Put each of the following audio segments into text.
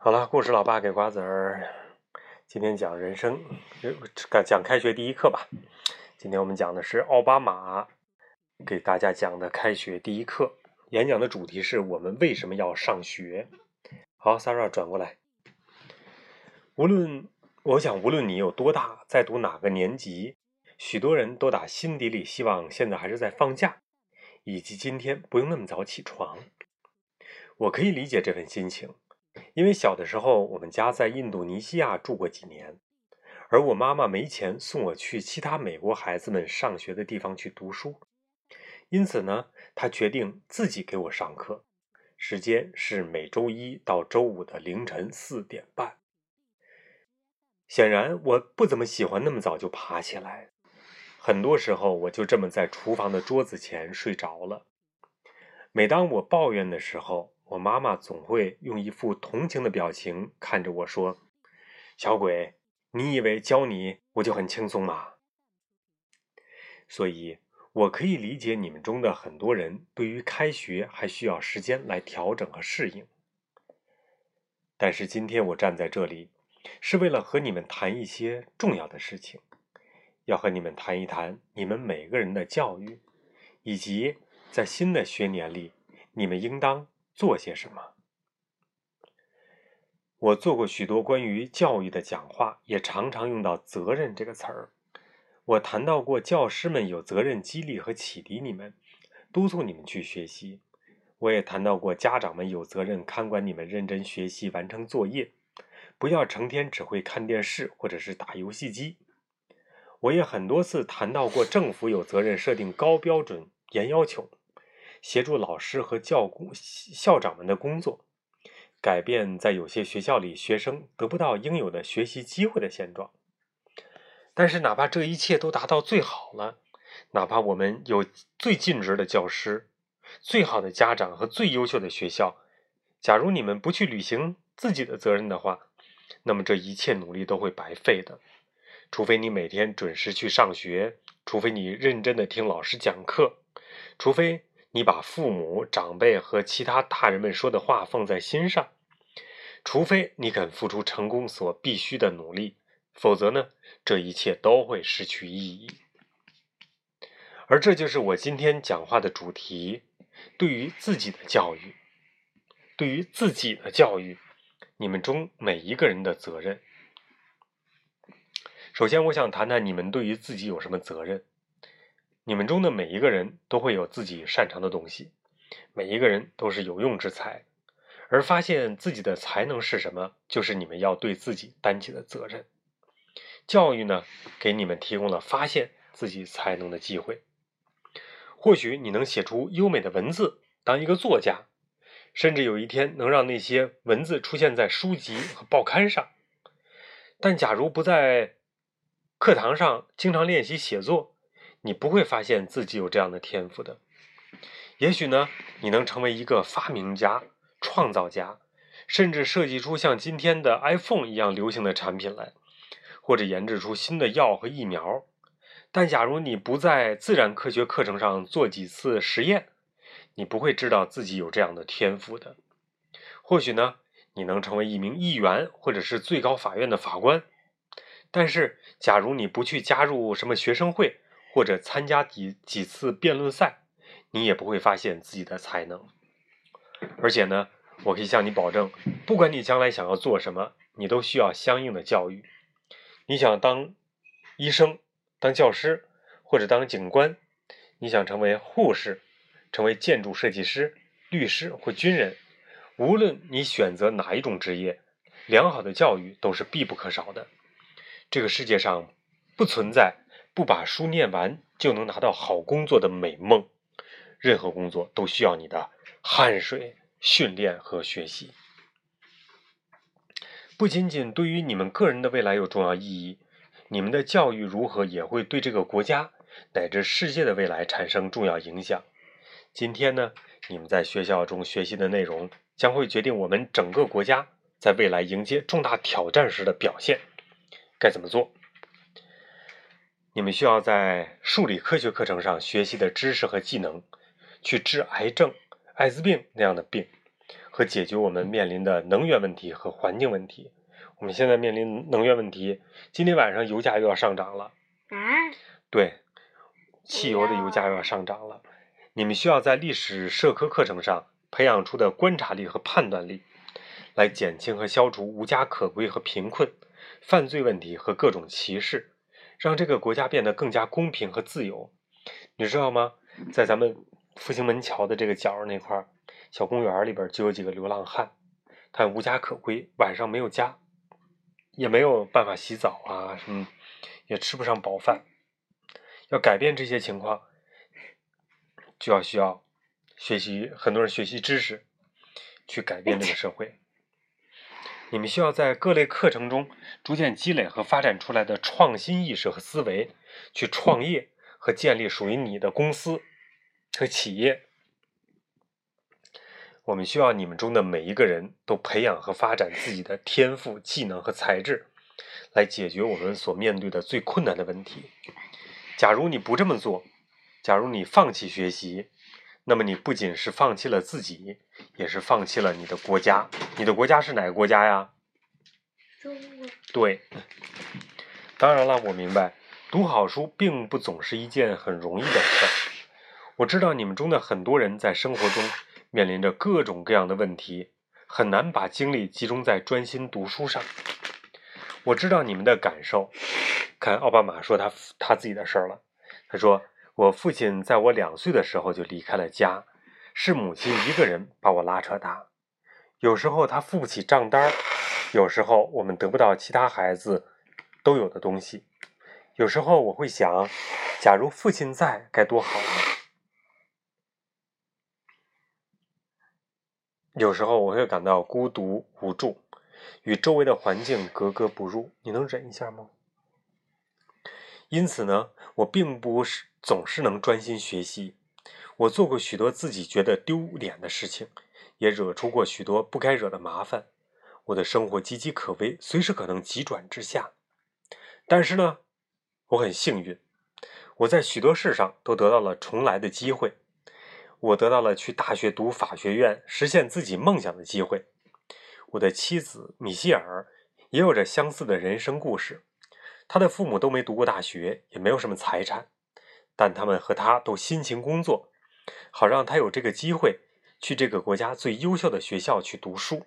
好了，故事老爸给瓜子儿，今天讲人生，讲开学第一课吧。今天我们讲的是奥巴马给大家讲的开学第一课，演讲的主题是我们为什么要上学。好，Sarah 转过来。无论我想，无论你有多大，在读哪个年级，许多人都打心底里希望现在还是在放假，以及今天不用那么早起床。我可以理解这份心情。因为小的时候，我们家在印度尼西亚住过几年，而我妈妈没钱送我去其他美国孩子们上学的地方去读书，因此呢，她决定自己给我上课，时间是每周一到周五的凌晨四点半。显然，我不怎么喜欢那么早就爬起来，很多时候我就这么在厨房的桌子前睡着了。每当我抱怨的时候，我妈妈总会用一副同情的表情看着我说：“小鬼，你以为教你我就很轻松吗？”所以，我可以理解你们中的很多人对于开学还需要时间来调整和适应。但是今天我站在这里，是为了和你们谈一些重要的事情，要和你们谈一谈你们每个人的教育，以及在新的学年里，你们应当。做些什么？我做过许多关于教育的讲话，也常常用到“责任”这个词儿。我谈到过，教师们有责任激励和启迪你们，督促你们去学习。我也谈到过，家长们有责任看管你们认真学习、完成作业，不要成天只会看电视或者是打游戏机。我也很多次谈到过，政府有责任设定高标准、严要求。协助老师和教工校长们的工作，改变在有些学校里学生得不到应有的学习机会的现状。但是，哪怕这一切都达到最好了，哪怕我们有最尽职的教师、最好的家长和最优秀的学校，假如你们不去履行自己的责任的话，那么这一切努力都会白费的。除非你每天准时去上学，除非你认真的听老师讲课，除非。你把父母、长辈和其他大人们说的话放在心上，除非你肯付出成功所必须的努力，否则呢，这一切都会失去意义。而这就是我今天讲话的主题：对于自己的教育，对于自己的教育，你们中每一个人的责任。首先，我想谈谈你们对于自己有什么责任。你们中的每一个人都会有自己擅长的东西，每一个人都是有用之才，而发现自己的才能是什么，就是你们要对自己担起的责任。教育呢，给你们提供了发现自己才能的机会。或许你能写出优美的文字，当一个作家，甚至有一天能让那些文字出现在书籍和报刊上。但假如不在课堂上经常练习写作，你不会发现自己有这样的天赋的。也许呢，你能成为一个发明家、创造家，甚至设计出像今天的 iPhone 一样流行的产品来，或者研制出新的药和疫苗。但假如你不在自然科学课程上做几次实验，你不会知道自己有这样的天赋的。或许呢，你能成为一名议员，或者是最高法院的法官。但是，假如你不去加入什么学生会，或者参加几几次辩论赛，你也不会发现自己的才能。而且呢，我可以向你保证，不管你将来想要做什么，你都需要相应的教育。你想当医生、当教师，或者当警官；你想成为护士、成为建筑设计师、律师或军人，无论你选择哪一种职业，良好的教育都是必不可少的。这个世界上不存在。不把书念完就能拿到好工作的美梦，任何工作都需要你的汗水、训练和学习。不仅仅对于你们个人的未来有重要意义，你们的教育如何也会对这个国家乃至世界的未来产生重要影响。今天呢，你们在学校中学习的内容将会决定我们整个国家在未来迎接重大挑战时的表现。该怎么做？你们需要在数理科学课程上学习的知识和技能，去治癌症、艾滋病那样的病，和解决我们面临的能源问题和环境问题。我们现在面临能源问题，今天晚上油价又要上涨了。啊？对，汽油的油价又要上涨了。你们需要在历史社科课程上培养出的观察力和判断力，来减轻和消除无家可归和贫困、犯罪问题和各种歧视，让这个国家变得更加公平和自由。你知道吗？在咱们复兴门桥的这个角那块小公园里边，就有几个流浪汉，他无家可归，晚上没有家。也没有办法洗澡啊，什么也吃不上饱饭。要改变这些情况，就要需要学习很多人学习知识，去改变这个社会。你们需要在各类课程中逐渐积累和发展出来的创新意识和思维，去创业和建立属于你的公司和企业。我们需要你们中的每一个人都培养和发展自己的天赋、技能和才智，来解决我们所面对的最困难的问题。假如你不这么做，假如你放弃学习，那么你不仅是放弃了自己，也是放弃了你的国家。你的国家是哪个国家呀？中国。对。当然了，我明白，读好书并不总是一件很容易的事儿。我知道你们中的很多人在生活中。面临着各种各样的问题，很难把精力集中在专心读书上。我知道你们的感受。看奥巴马说他他自己的事儿了。他说：“我父亲在我两岁的时候就离开了家，是母亲一个人把我拉扯大。有时候他付不起账单有时候我们得不到其他孩子都有的东西。有时候我会想，假如父亲在，该多好呢。”有时候我会感到孤独无助，与周围的环境格格不入。你能忍一下吗？因此呢，我并不是总是能专心学习。我做过许多自己觉得丢脸的事情，也惹出过许多不该惹的麻烦。我的生活岌岌可危，随时可能急转直下。但是呢，我很幸运，我在许多事上都得到了重来的机会。我得到了去大学读法学院、实现自己梦想的机会。我的妻子米歇尔也有着相似的人生故事。她的父母都没读过大学，也没有什么财产，但他们和他都辛勤工作，好让他有这个机会去这个国家最优秀的学校去读书。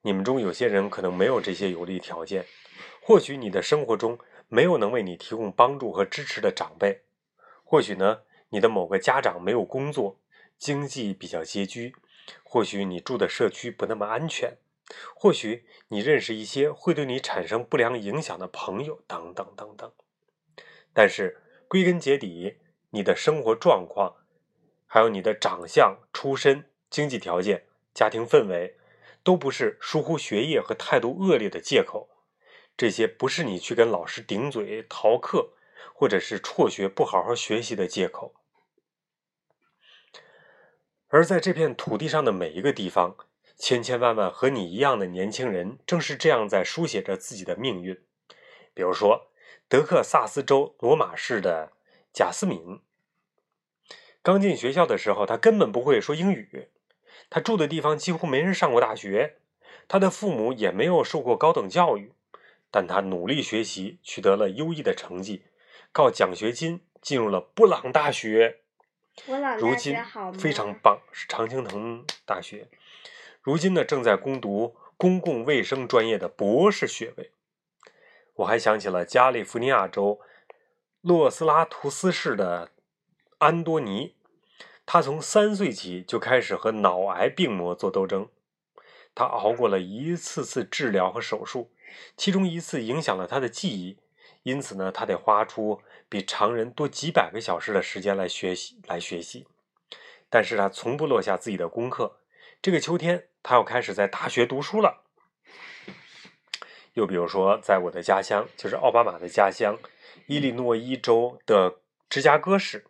你们中有些人可能没有这些有利条件，或许你的生活中没有能为你提供帮助和支持的长辈，或许呢？你的某个家长没有工作，经济比较拮据，或许你住的社区不那么安全，或许你认识一些会对你产生不良影响的朋友，等等等等。但是归根结底，你的生活状况，还有你的长相、出身、经济条件、家庭氛围，都不是疏忽学业和态度恶劣的借口。这些不是你去跟老师顶嘴、逃课。或者是辍学不好好学习的借口，而在这片土地上的每一个地方，千千万万和你一样的年轻人，正是这样在书写着自己的命运。比如说，德克萨斯州罗马市的贾斯敏，刚进学校的时候，他根本不会说英语，他住的地方几乎没人上过大学，他的父母也没有受过高等教育，但他努力学习，取得了优异的成绩。靠奖学金进入了布朗大学，如今非常棒，是常青藤大学。如今呢，正在攻读公共卫生专业的博士学位。我还想起了加利福尼亚州洛斯拉图斯市的安多尼，他从三岁起就开始和脑癌病魔做斗争，他熬过了一次次治疗和手术，其中一次影响了他的记忆。因此呢，他得花出比常人多几百个小时的时间来学习，来学习。但是他从不落下自己的功课。这个秋天，他要开始在大学读书了。又比如说，在我的家乡，就是奥巴马的家乡——伊利诺伊州的芝加哥市，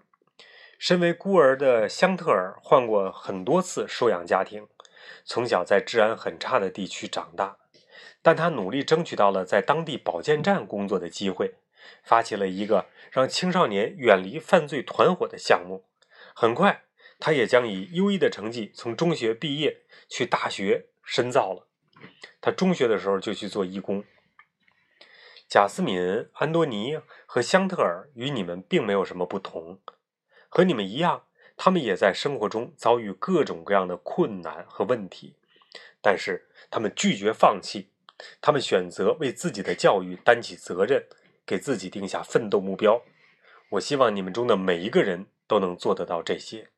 身为孤儿的香特尔换过很多次收养家庭，从小在治安很差的地区长大。但他努力争取到了在当地保健站工作的机会，发起了一个让青少年远离犯罪团伙的项目。很快，他也将以优异的成绩从中学毕业，去大学深造了。他中学的时候就去做义工。贾斯敏、安多尼和香特尔与你们并没有什么不同，和你们一样，他们也在生活中遭遇各种各样的困难和问题，但是他们拒绝放弃，他们选择为自己的教育担起责任，给自己定下奋斗目标。我希望你们中的每一个人都能做得到这些。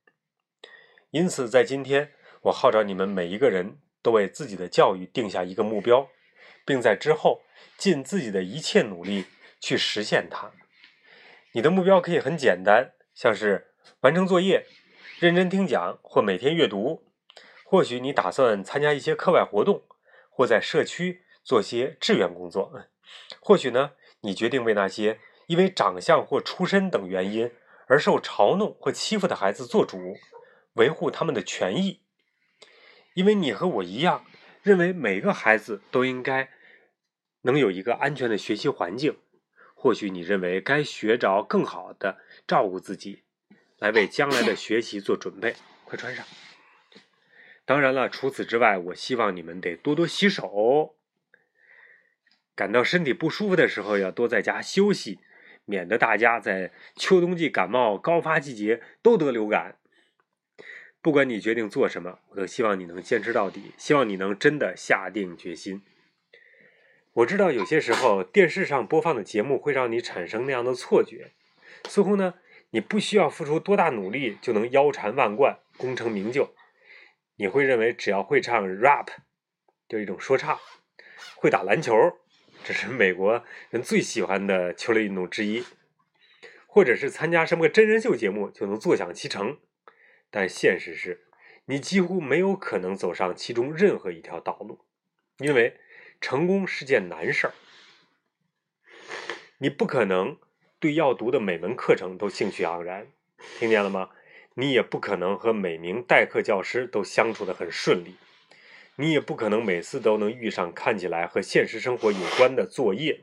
因此，在今天，我号召你们每一个人都为自己的教育定下一个目标，并在之后尽自己的一切努力去实现它。你的目标可以很简单，像是完成作业、认真听讲或每天阅读。或许你打算参加一些课外活动，或在社区做些志愿工作。或许呢，你决定为那些因为长相或出身等原因而受嘲弄或欺负的孩子做主。维护他们的权益，因为你和我一样，认为每个孩子都应该能有一个安全的学习环境。或许你认为该学着更好的照顾自己，来为将来的学习做准备。快穿上。当然了，除此之外，我希望你们得多多洗手。感到身体不舒服的时候，要多在家休息，免得大家在秋冬季感冒高发季节都得流感。不管你决定做什么，我都希望你能坚持到底。希望你能真的下定决心。我知道有些时候电视上播放的节目会让你产生那样的错觉，似乎呢你不需要付出多大努力就能腰缠万贯、功成名就。你会认为只要会唱 rap，就一种说唱，会打篮球，这是美国人最喜欢的球类运动之一，或者是参加什么个真人秀节目就能坐享其成。但现实是，你几乎没有可能走上其中任何一条道路，因为成功是件难事儿。你不可能对要读的每门课程都兴趣盎然，听见了吗？你也不可能和每名代课教师都相处得很顺利，你也不可能每次都能遇上看起来和现实生活有关的作业，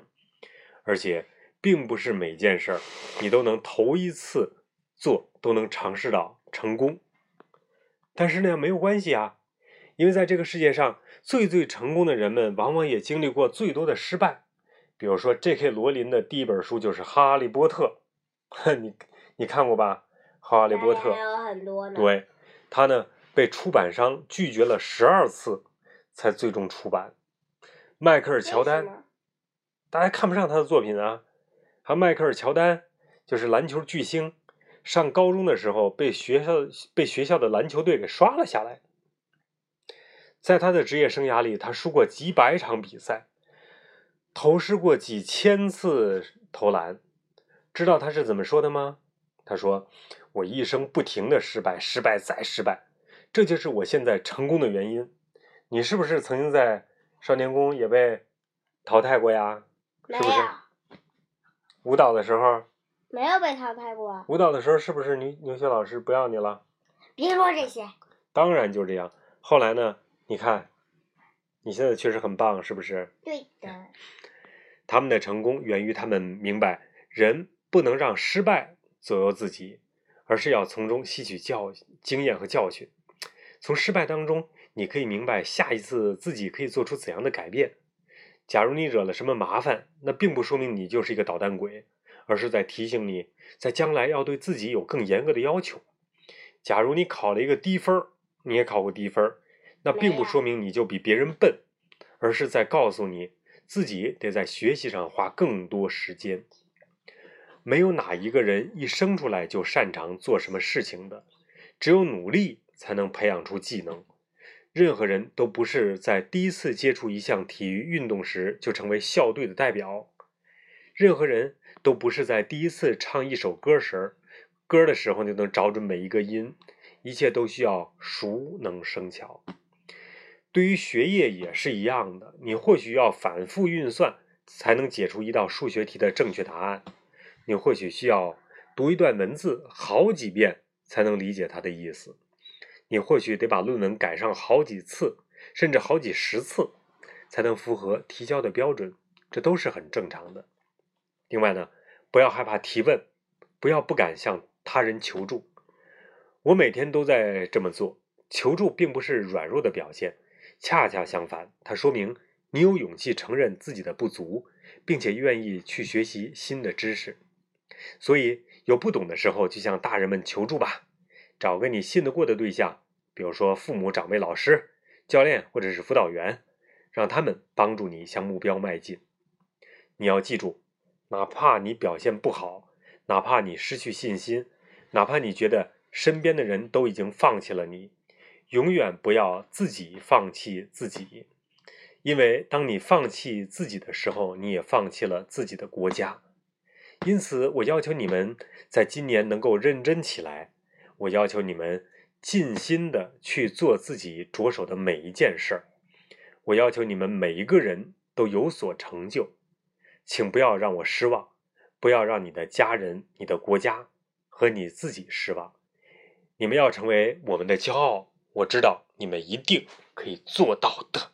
而且并不是每件事儿你都能头一次做都能尝试到。成功，但是呢没有关系啊，因为在这个世界上，最最成功的人们往往也经历过最多的失败。比如说，J.K. 罗琳的第一本书就是《哈利波特》，你你看过吧？《哈利波特》还有很多呢。对，他呢被出版商拒绝了十二次，才最终出版。迈克尔·乔丹，大家看不上他的作品啊。还有迈克尔·乔丹，就是篮球巨星。上高中的时候，被学校被学校的篮球队给刷了下来。在他的职业生涯里，他输过几百场比赛，投失过几千次投篮。知道他是怎么说的吗？他说：“我一生不停的失败，失败再失败，这就是我现在成功的原因。”你是不是曾经在少年宫也被淘汰过呀？是不是？舞蹈的时候。没有被淘汰过。舞蹈的时候是不是牛牛雪老师不要你了？别说这些。当然就这样。后来呢？你看，你现在确实很棒，是不是？对的。他们的成功源于他们明白，人不能让失败左右自己，而是要从中吸取教经验和教训。从失败当中，你可以明白下一次自己可以做出怎样的改变。假如你惹了什么麻烦，那并不说明你就是一个捣蛋鬼。而是在提醒你，在将来要对自己有更严格的要求。假如你考了一个低分你也考过低分那并不说明你就比别人笨，而是在告诉你自己得在学习上花更多时间。没有哪一个人一生出来就擅长做什么事情的，只有努力才能培养出技能。任何人都不是在第一次接触一项体育运动时就成为校队的代表。任何人。都不是在第一次唱一首歌时，歌的时候就能找准每一个音，一切都需要熟能生巧。对于学业也是一样的，你或许要反复运算才能解出一道数学题的正确答案，你或许需要读一段文字好几遍才能理解它的意思，你或许得把论文改上好几次，甚至好几十次，才能符合提交的标准，这都是很正常的。另外呢？不要害怕提问，不要不敢向他人求助。我每天都在这么做。求助并不是软弱的表现，恰恰相反，它说明你有勇气承认自己的不足，并且愿意去学习新的知识。所以，有不懂的时候，就向大人们求助吧，找个你信得过的对象，比如说父母、长辈、老师、教练或者是辅导员，让他们帮助你向目标迈进。你要记住，哪怕你表现不好，哪怕你失去信心，哪怕你觉得身边的人都已经放弃了你。永远不要自己放弃自己，因为当你放弃自己的时候，你也放弃了自己的国家。因此，我要求你们在今年能够认真起来。我要求你们尽心的去做自己着手的每一件事儿。我要求你们每一个人都有所成就。请不要让我失望，不要让你的家人、你的国家和你自己失望。你们要成为我们的骄傲。我知道你们一定可以做到的。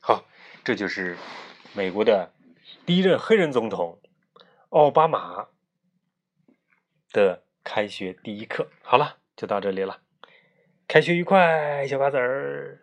好，这就是美国的第一任黑人总统奥巴马的开学第一课。好了，就到这里了。开学愉快，小瓜子儿。